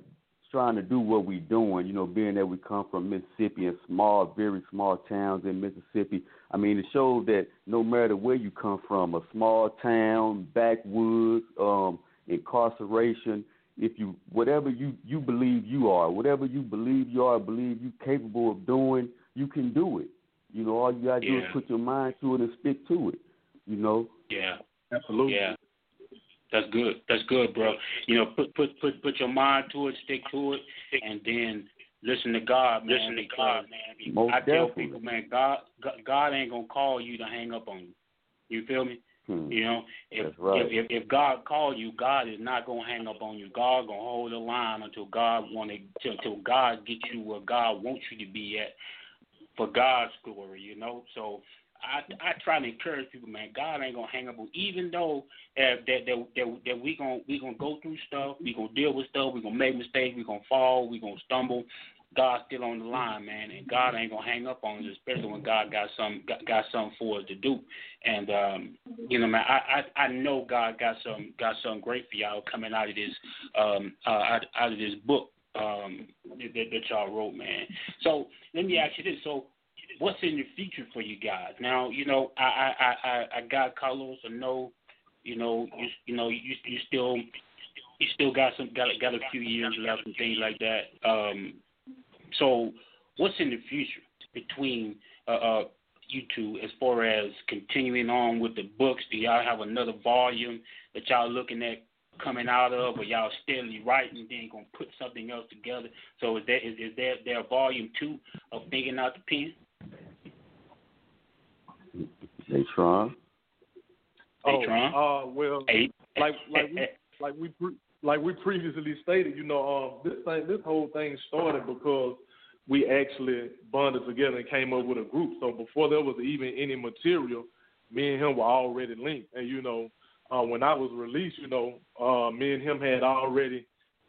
trying to do what we're doing. You know, being that we come from Mississippi and small, very small towns in Mississippi. I mean, it shows that no matter where you come from, a small town, backwoods, um, incarceration, if you whatever you you believe you are, whatever you believe you are, believe you capable of doing, you can do it. You know, all you gotta do is put your mind to it and stick to it. You know. Yeah. Absolutely. Yeah. That's good. That's good, bro. You know, put put put put your mind to it, stick to it, and then listen to God, man. Listen to God, man. Most I tell definitely. people, man, God, God God ain't gonna call you to hang up on you. You feel me? Hmm. You know, if, right. if if if God called you, God is not gonna hang up on you. God gonna hold the line until God want to till God get you where God wants you to be at for God's glory. You know, so. I I try to encourage people, man. God ain't gonna hang up on, even though uh, that that that that we gonna we gonna go through stuff, we gonna deal with stuff, we gonna make mistakes, we gonna fall, we gonna stumble. God's still on the line, man, and God ain't gonna hang up on us, especially when God got some got, got something for us to do. And um, you know, man, I, I I know God got some got something great for y'all coming out of this um uh, out, out of this book um that, that y'all wrote, man. So let me ask you this: so what's in the future for you guys? Now, you know, I I I, I got Carlos. I know, you know, you you know, you you still you still got some got got a few years left and things like that. Um, so what's in the future between uh, uh you two as far as continuing on with the books? Do y'all have another volume that y'all looking at coming out of, or y'all steadily writing, then gonna put something else together? So is that is, is there there a volume two of thinking out the pen? They trying. Oh, uh, well, Eight. like like we like we pre- like we previously stated, you know, um, this thing, this whole thing started because we actually bonded together and came up with a group. So before there was even any material, me and him were already linked. And you know, uh, when I was released, you know, uh, me and him had already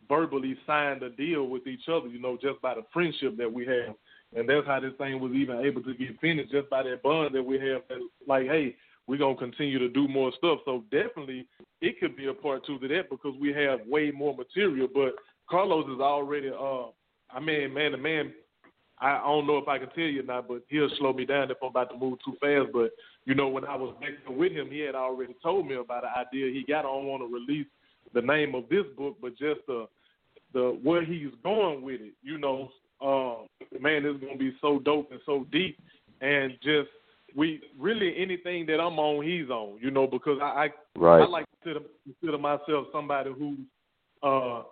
verbally signed a deal with each other. You know, just by the friendship that we have. And that's how this thing was even able to get finished, just by that bond that we have. That, like, hey, we're gonna continue to do more stuff. So definitely, it could be a part two to that because we have way more material. But Carlos is already, uh, I mean, man, the man. I I don't know if I can tell you or not, but he'll slow me down if I'm about to move too fast. But you know, when I was back with him, he had already told me about an idea he got. I don't want to release the name of this book, but just the the where he's going with it. You know, uh, man, it's gonna be so dope and so deep, and just we really anything that I'm on, he's on. You know, because I I, Right. I like to consider, consider myself somebody who's uh,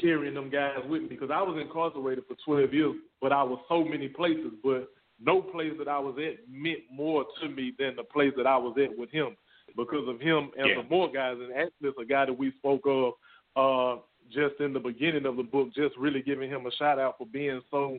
carrying them guys with me because I was incarcerated for 12 years, but I was so many places, but no place that I was at meant more to me than the place that I was at with him because of him and Yeah. some more guys. And actually, it's a guy that we spoke of uh, just in the beginning of the book, just really giving him a shout out for being so,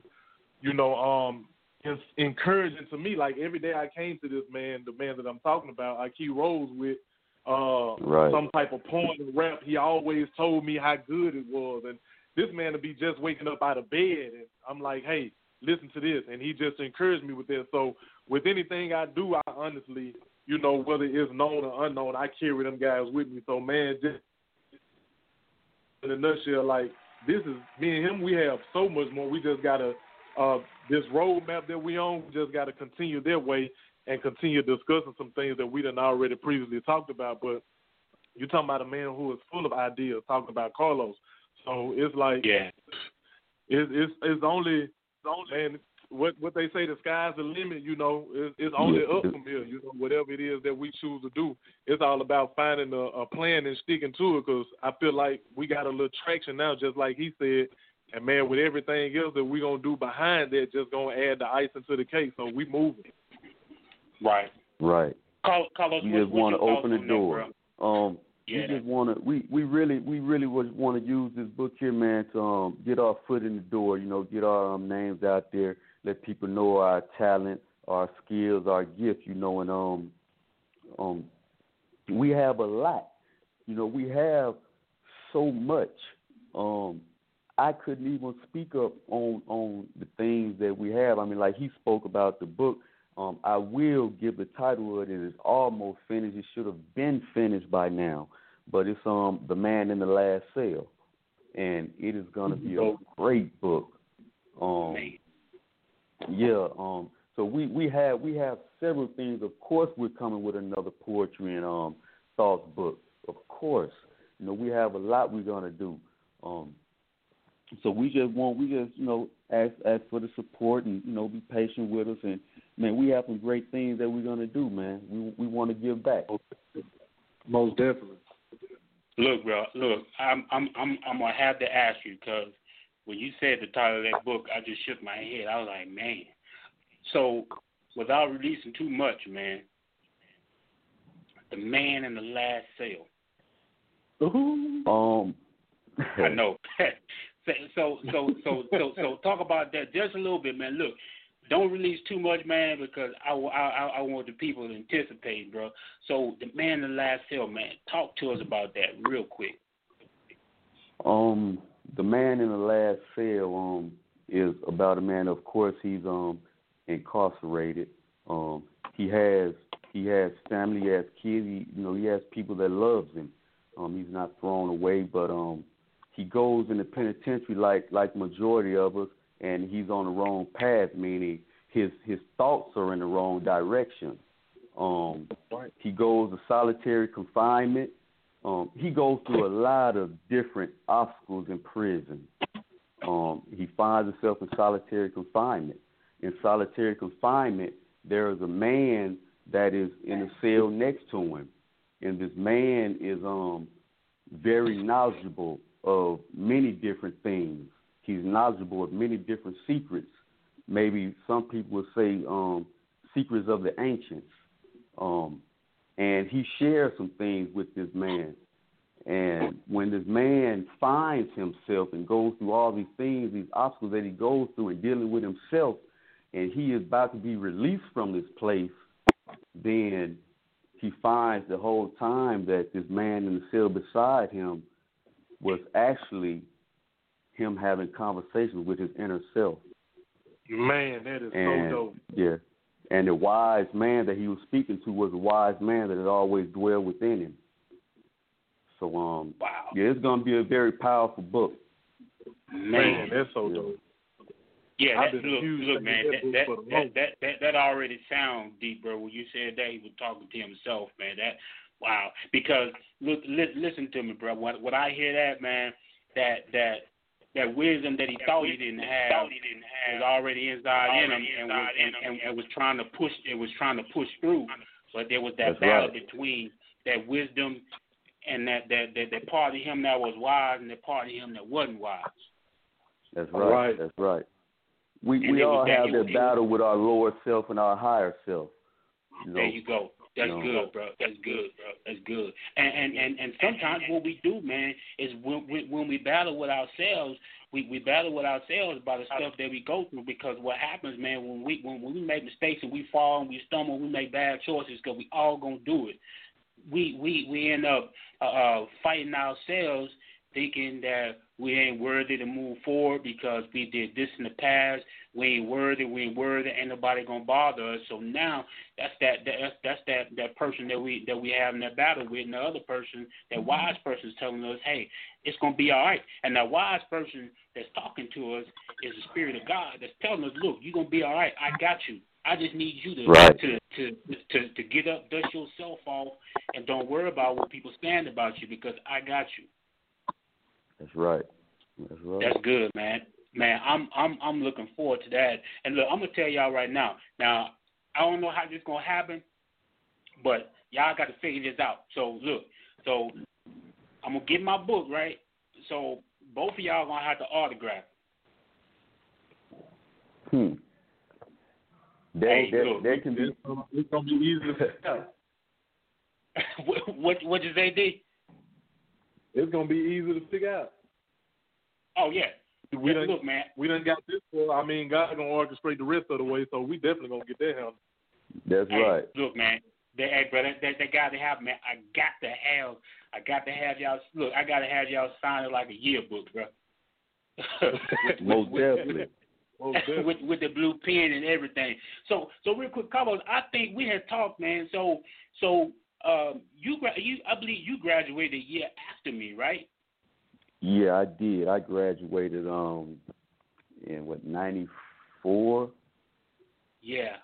you know, um, en- encouraging to me. Like every day I came to this man, the man that I'm talking about, I key rose with uh, Right. some type of poem and rap. He always told me how good it was, and this man to be just waking up out of bed, and I'm like, hey, listen to this, and he just encouraged me with that. So with anything I do, I honestly, you know, whether it's known or unknown, I carry them guys with me. So man, just in a nutshell, like this is me and him. We have so much more. We just gotta uh, this roadmap that we on. We just gotta continue their way and continue discussing some things that we done already previously talked about. But you're talking about a man who is full of ideas. Talking about Carlos, so it's like Yeah. it's it's it's only only man, what what they say the sky's the limit. You know, it's, it's only Yeah. up from here. You know, whatever it is that we choose to do, it's all about finding a, a plan and sticking to it. Because I feel like we got a little traction now, just like he said. And man, with everything else that we're gonna do behind that, just gonna add the icing to the cake. So we moving. Right. Right. Carl, Carlos, We what, just want to open the on that, door. bro? Um, Yeah. we just want to. We we really we really would want to use this book here, man, to um, get our foot in the door. You know, get our um, names out there, let people know our talent, our skills, our gifts. You know, and um, um, we have a lot. You know, we have so much. Um, I couldn't even speak up on on the things that we have. I mean, like he spoke about the book. Um, I will give the title of it. It is almost finished. It should have been finished by now, but it's um the man in the last cell, and it is gonna be a great book. Um, yeah. Um. So we we have we have several things. Of course, we're coming with another poetry and um thoughts book. Of course, you know we have a lot we're gonna do. Um. So we just want we just you know ask ask for the support and you know be patient with us and man we have some great things that we're gonna do man. We we want to give back. Most definitely. Look, bro. Look, I'm I'm I'm I'm gonna have to ask you because when you said the title of that book, I just shook my head. I was like, man. So, without releasing too much, man, the man in the last sale. Um. I know. so so so so so talk about that just a little bit, man. Look, don't release too much, man, because I, I, I want the people to anticipate, bro. So the man in the last sale, man, talk to us about that real quick. Um, the man in the last cell um is about a man. Of course, he's um incarcerated. Um, he has he has family, he has kids. He, you know, he has people that loves him. Um, he's not thrown away, but um, he goes in the penitentiary like like majority of us, and he's on the wrong path. Meaning his his thoughts are in the wrong direction. Um, he goes to solitary confinement. Um, he goes through a lot of different obstacles in prison. Um, he finds himself in solitary confinement. In solitary confinement, there is a man that is in a cell next to him, and this man is um very knowledgeable of many different things. He's knowledgeable of many different secrets. Maybe some people would say um, secrets of the ancients. Um, and he shares some things with this man. And when this man finds himself and goes through all these things, these obstacles that he goes through and dealing with himself, and he is about to be released from this place, then he finds the whole time that this man in the cell beside him was actually him having conversations with his inner self. Man, that is And so dope. yeah, and the wise man that he was speaking to was a wise man that had always dwelled within him. So um, wow. yeah, it's gonna be a very powerful book. Man, that's so Yeah. dope. Yeah, I've that, look, look, man, that that that, book for the that, that that that already sounds deep, bro. When you said that, he was talking to himself, man. That wow. Because look, li- listen to me, bro. When when I hear that, man, that that that wisdom that he thought he didn't have was already inside in him, and was and, and, and was trying to push. It was trying to push through, but there was that That's battle right. between that wisdom and that that that, that part of him that was wise and that part of him that wasn't wise. That's All right. right. That's right. We And we all that- have that battle with our lower self and our higher self. You know, There you go. That's No. good, bro. That's good, bro. That's good. And and and, and sometimes what we do, man, is when when, when we battle with ourselves, we, we battle with ourselves by the stuff that we go through. Because what happens, man, when we when, when we make mistakes and we fall and we stumble, we make bad choices because we all gonna do it. We we we end up uh, uh, fighting ourselves, thinking that we ain't worthy to move forward because we did this in the past. We ain't worthy. We ain't worthy. Ain't nobody gonna bother us. So now that's that, that that's that's that that person that we that we have in that battle with, and the other person, that mm-hmm. wise person, is telling us, hey, it's gonna be all right. And that wise person that's talking to us is the spirit of God that's telling us, look, you're gonna be all right. I got you. I just need you to Right. to, to to to get up, dust yourself off, and don't worry about what people stand about you because I got you. That's right. That's right. That's good, man. Man, I'm I'm I'm looking forward to that. And look, I'm gonna tell y'all right now. Now, I don't know how this gonna happen, but y'all got to figure this out. So look, so I'm gonna get my book right. So both of y'all gonna have to autograph. Hmm. That Hey, that, look, that can be It's gonna, it's gonna be easy to figure out. what what what you say, D? It's gonna be easy to figure out. Oh yeah. We Yeah, done, look, man. we done got this. For, I mean, God gonna orchestrate the rest of the way, so we definitely gonna get that handled. that's Hey, right. Look, man. That, hey, brother, that, that, that got to happen, man. I got to have, I got to have y'all. Look, I got to have y'all sign it like a yearbook, bro. with, Most with, definitely. Most definitely. with with the blue pen and everything. So so real quick, Carlos, I think we had talked, man. So so um, you gra- you I believe you graduated a year after me, right? Yeah, I did. I graduated um in what ninety four. Yeah,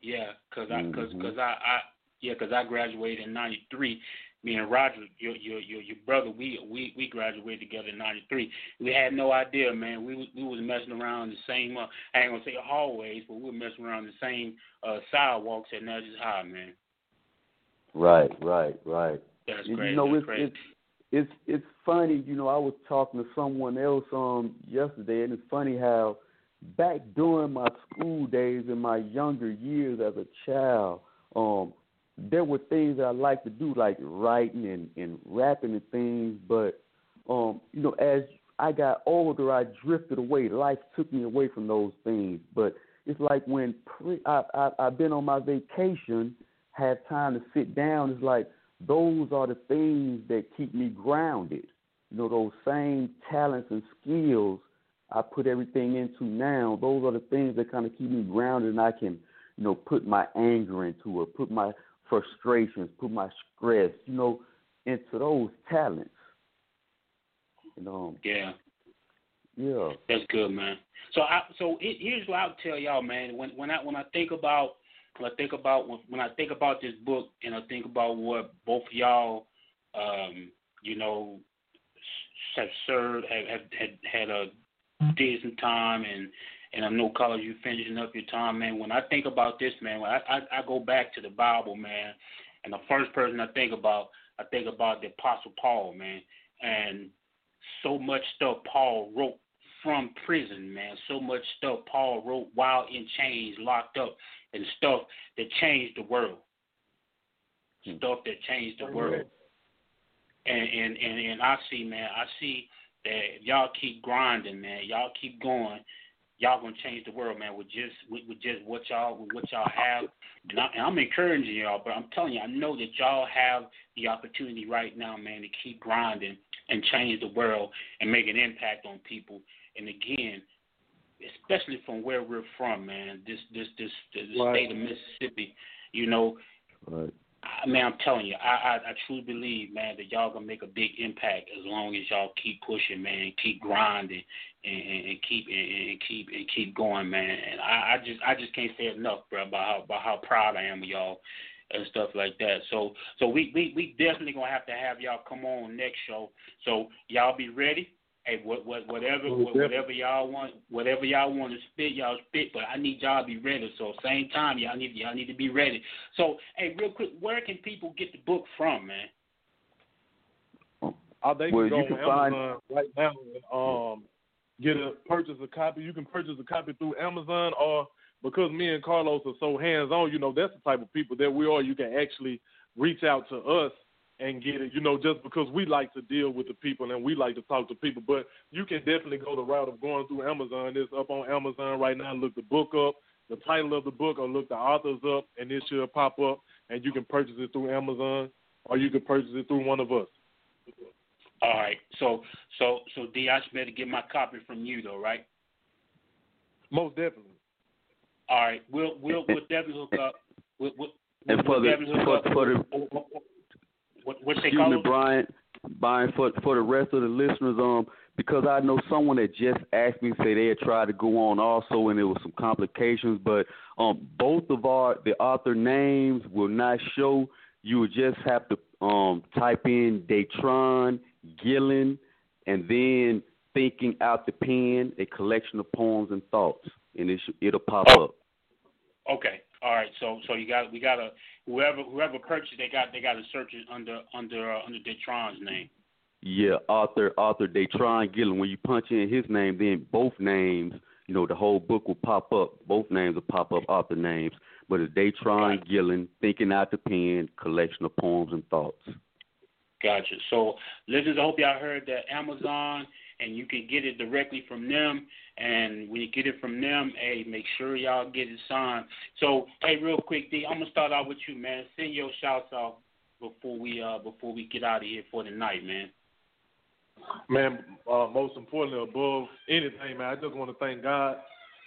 yeah, cause I cause Mhm. cause I I yeah, cause I graduated in '93. Me and Roger, your your your your brother, we we we graduated together in '93. We had no idea, man. We was- we was messing around the same. Uh, I ain't gonna say hallways, but we were messing around the same uh, sidewalks at Natchez High, man. Right, right, right. That's You crazy. know, it's crazy. it's it's it's funny. You know, I was talking to someone else um yesterday, and it's funny how back during my school days in my younger years as a child, um, there were things that I liked to do, like writing and and rapping and things. But um, you know, as I got older, I drifted away. Life took me away from those things. But it's like when pre- I, I I've been on my vacation, had time to sit down. It's like those are the things that keep me grounded. You know, those same talents and skills I put everything into now. Those are the things that kind of keep me grounded, and I can, you know, put my anger into it, put my frustrations, put my stress, you know, into those talents. You um, know, Yeah. yeah. That's good, man. So I so it, here's what I'll tell y'all, man. When when I when I think about when I think about when, I think about this book and I think about what both y'all, um, you know, have served, have have had had a some time, and and I know college you finishing up your time, man. When I think about this, man, when I, I I go back to the Bible, man, and the first person I think about, I think about the Apostle Paul, man, and so much stuff Paul wrote from prison, man. So much stuff Paul wrote while in chains, locked up, and stuff that changed the world. Hmm. Stuff that changed the world. And and and, and I see, man, I see that if y'all keep grinding, man, y'all keep going, y'all gonna change the world, man. With just with, with just what y'all with what y'all have. And, I, and I'm encouraging y'all, but I'm telling you, I know that y'all have the opportunity right now, man, to keep grinding and change the world and make an impact on people. And again, especially from where we're from, man, this this this, this Right. state of Mississippi, you know, Right. I mean, I'm telling you, I, I I truly believe, man, that y'all gonna make a big impact as long as y'all keep pushing, man, keep grinding, and, and, and keep and, and keep and keep going, man. And I, I just I just can't say enough, bro, about how about how proud I am of y'all and stuff like that. So so we we we definitely gonna have to have y'all come on next show. So y'all be ready. Hey, what what whatever Oh, what, whatever y'all want, whatever y'all want to spit, y'all spit. But I need y'all to be ready. So same time, y'all need y'all need to be ready. So hey, real quick, where can people get the book from, man? Uh, they Well, can go you on can find- right now and um get a purchase a copy. You can purchase a copy through Amazon or because me and Carlos are so hands on, you know, that's the type of people that we are. You can actually reach out to us and get it, you know, just because we like to deal with the people and we like to talk to people. But you can definitely go the route of going through Amazon. It's up on Amazon right now. Look the book up, the title of the book, or look the authors up, and it should pop up, and you can purchase it through Amazon or you can purchase it through one of us. All right. So so so D, I should better get my copy from you though, right? Most definitely. All right. We'll we'll we'll definitely hook up. We'll, we'll, And for we'll the definitely hook for, up. for the oh, oh, oh. What what they excuse call me. Byron, Byron, for for the rest of the listeners, um, because I know someone that just asked me say they had tried to go on also, and there was some complications, but um, both of our the author names will not show. You would just have to um type in Daytron Gillen, and then thinking out the pen, a collection of poems and thoughts, and it sh- it'll pop Oh. up. Okay. All right. So so you got we got to whoever whoever purchased they got they got to search it under under uh, under Daytron's name. Yeah, Arthur Arthur Daytron Gillen. When you punch in his name, then both names, you know, the whole book will pop up. Both names will pop up, author names. But it's Daytron Gillen, Thinking Out the Pen, collection of poems and thoughts. Gotcha. So listeners, I hope y'all heard that Amazon and you can get it directly from them. And when you get it from them, hey, make sure y'all get it signed. So, hey, real quick, D, I'm gonna start out with you, man. Send your shouts out before we uh before we get out of here for the night, man. Man, uh, most importantly, above anything, man, I just want to thank God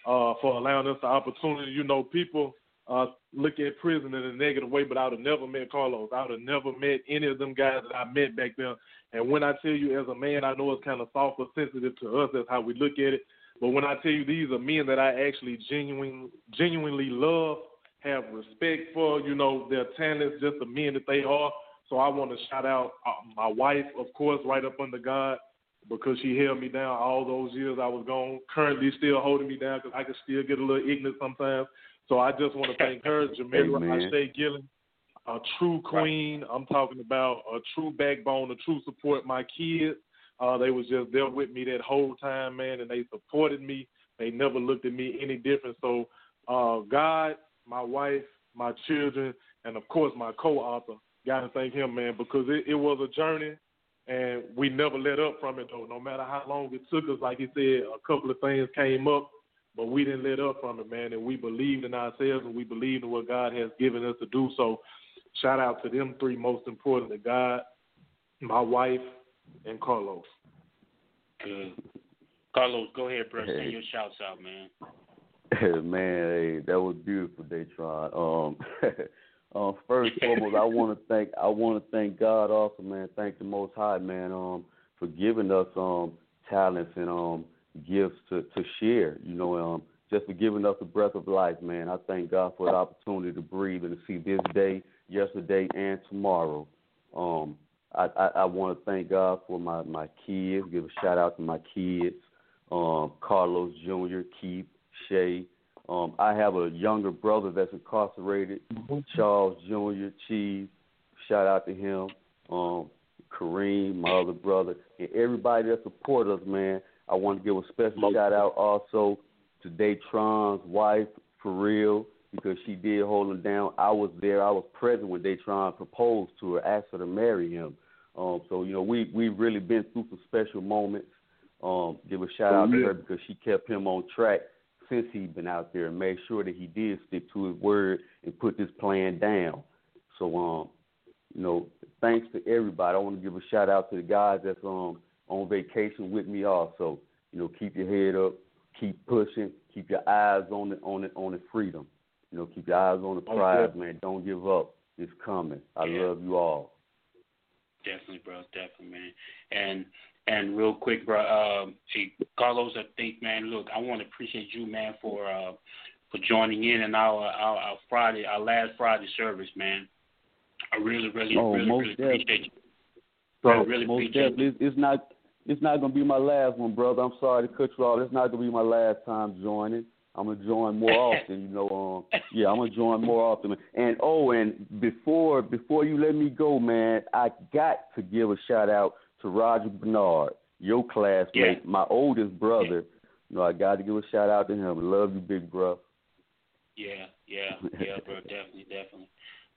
uh, for allowing us the opportunity. You know, people uh, look at prison in a negative way, but I would have never met Carlos. I would have never met any of them guys that I met back then. And when I tell you, as a man, I know it's kind of soft or sensitive to us. That's how we look at it. But when I tell you these are men that I actually genuine, genuinely love, have respect for, you know, their talents, just the men that they are. So I want to shout out uh, my wife, of course, right up under God, because she held me down all those years I was gone. Currently, still holding me down because I can still get a little ignorant sometimes. So I just want to thank her, Jamila. Ashe Gillen, a true queen. I'm talking about a true backbone, a true support. My kids, uh, they was just there with me that whole time, man, and they supported me. They never looked at me any different. So uh, God, my wife, my children, and of course my co-author. Got to thank him, man, because it, it was a journey, and we never let up from it though. No matter how long it took us, like he said, a couple of things came up, but we didn't let up from it, man. And we believed in ourselves, and we believed in what God has given us to do. So, shout out to them three, most importantly, God, my wife, and Carlos. Good. Carlos, go ahead, bro. Send your shouts out, man. man, hey, that was beautiful, Daytron. Um, uh, first and foremost, I want to thank I want to thank God also, man. Thank the Most High, man, um, for giving us um talents and um gifts to to share. You know, um, just for giving us the breath of life, man. I thank God for the opportunity to breathe and to see this day, yesterday, and tomorrow. Um, I, I, I want to thank God for my my kids. Give a shout out to my kids, um, Carlos Jr., Keith, Shay. Um, I have a younger brother that's incarcerated, Charles Jr. Cheese. Shout out to him. Um, Kareem, my other brother, and everybody that support us, man. I want to give a special shout out also to Daytron's wife, for real, because she did hold him down. I was there. I was present when they proposed to propose to her, ask her to marry him. Um, so you know, we we've really been through some special moments. Um, give a shout out to her because she kept him on track since he'd been out there and made sure that he did stick to his word and put this plan down. So um, you know, thanks to everybody. I want to give a shout out to the guys that's um on vacation with me also. You know, keep your head up, keep pushing, keep your eyes on the on the on the freedom. You know, keep your eyes on the prize, man. Don't give up. It's coming. I Yeah. love you all. Definitely, bro. Definitely, man. And and real quick, bro. Um, hey, Carlos, I think, man. Look, I want to appreciate you, man, for uh, for joining in in our, our our Friday, our last Friday service, man. I really, really, Oh, really, really appreciate you. Bro, I really most appreciate definitely, it's, it's not it's not gonna be my last one, brother. I'm sorry to cut you off. It's not gonna be my last time joining. I'm gonna join more often. You know, um, yeah, I'm gonna join more often. And oh, and before before you let me go, man, I got to give a shout out to Roger Bernard, your classmate, Yeah. my oldest brother. You know, I got to give a shout out to him. Love you, big bro. Yeah, yeah, yeah, bro. Definitely, definitely.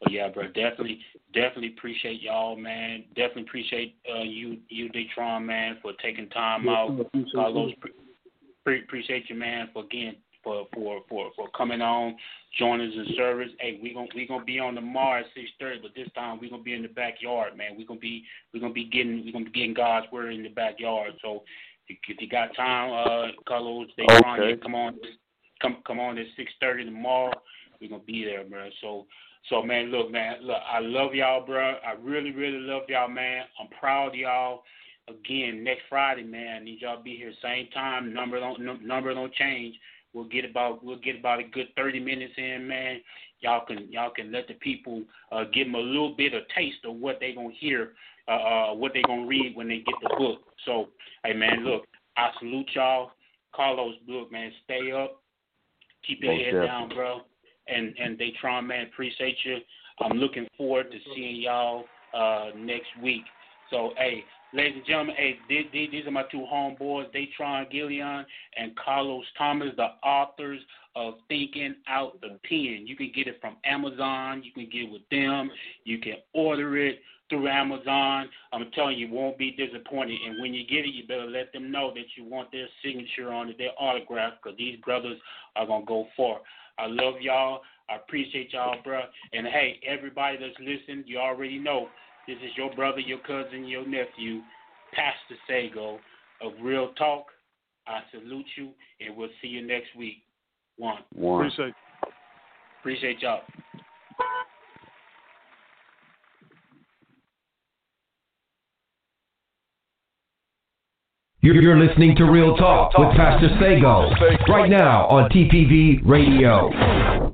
But yeah, bro, definitely, definitely appreciate y'all, man. Definitely appreciate uh, you, you, Daytron, man, for taking time out. Carlos, pre- appreciate you, man, for again for for for for coming on, joining us in service. Hey, we gonna we gonna be on the at six thirty, but this time we gonna be in the backyard, man. We gonna be we gonna be getting we gonna be getting God's word in the backyard. So if, if you got time, uh, Carlos, Daytron, Okay. yeah, come on, come come on at six thirty tomorrow. We're gonna be there, man. So so man, look, man, look, I love y'all, bro. I really, really love y'all, man. I'm proud of y'all. Again, next Friday, man, I need y'all to be here same time. Number don't number don't change. We'll get about we'll get about a good thirty minutes in, man. Y'all can y'all can let the people uh, give them a little bit of taste of what they're gonna hear, uh, uh, what they're gonna read when they get the book. So, hey, man, look, I salute y'all. Carlos, look, man, stay up, keep your Most head definitely. down, bro and and Daytron, man, appreciate you. I'm looking forward to seeing y'all uh, next week. So, hey, ladies and gentlemen, hey, these, are my two homeboys, Daytron Gillen and Carlos Thomas, the authors of Thinking Out the Pen. You can get it from Amazon. You can get it with them. You can order it. through Amazon. I'm telling you, you won't be disappointed. And when you get it, you better let them know that you want their signature on it, their autograph, because these brothers are gonna go far. I love y'all. I appreciate y'all, bro. And hey, everybody that's listening, you already know this is your brother, your cousin, your nephew, Pastor Sago of Real Talk. I salute you, and we'll see you next week. One. One. Appreciate Appreciate y'all. You're, you're listening to Real Talk with Pastor Sago right now on TPV Radio.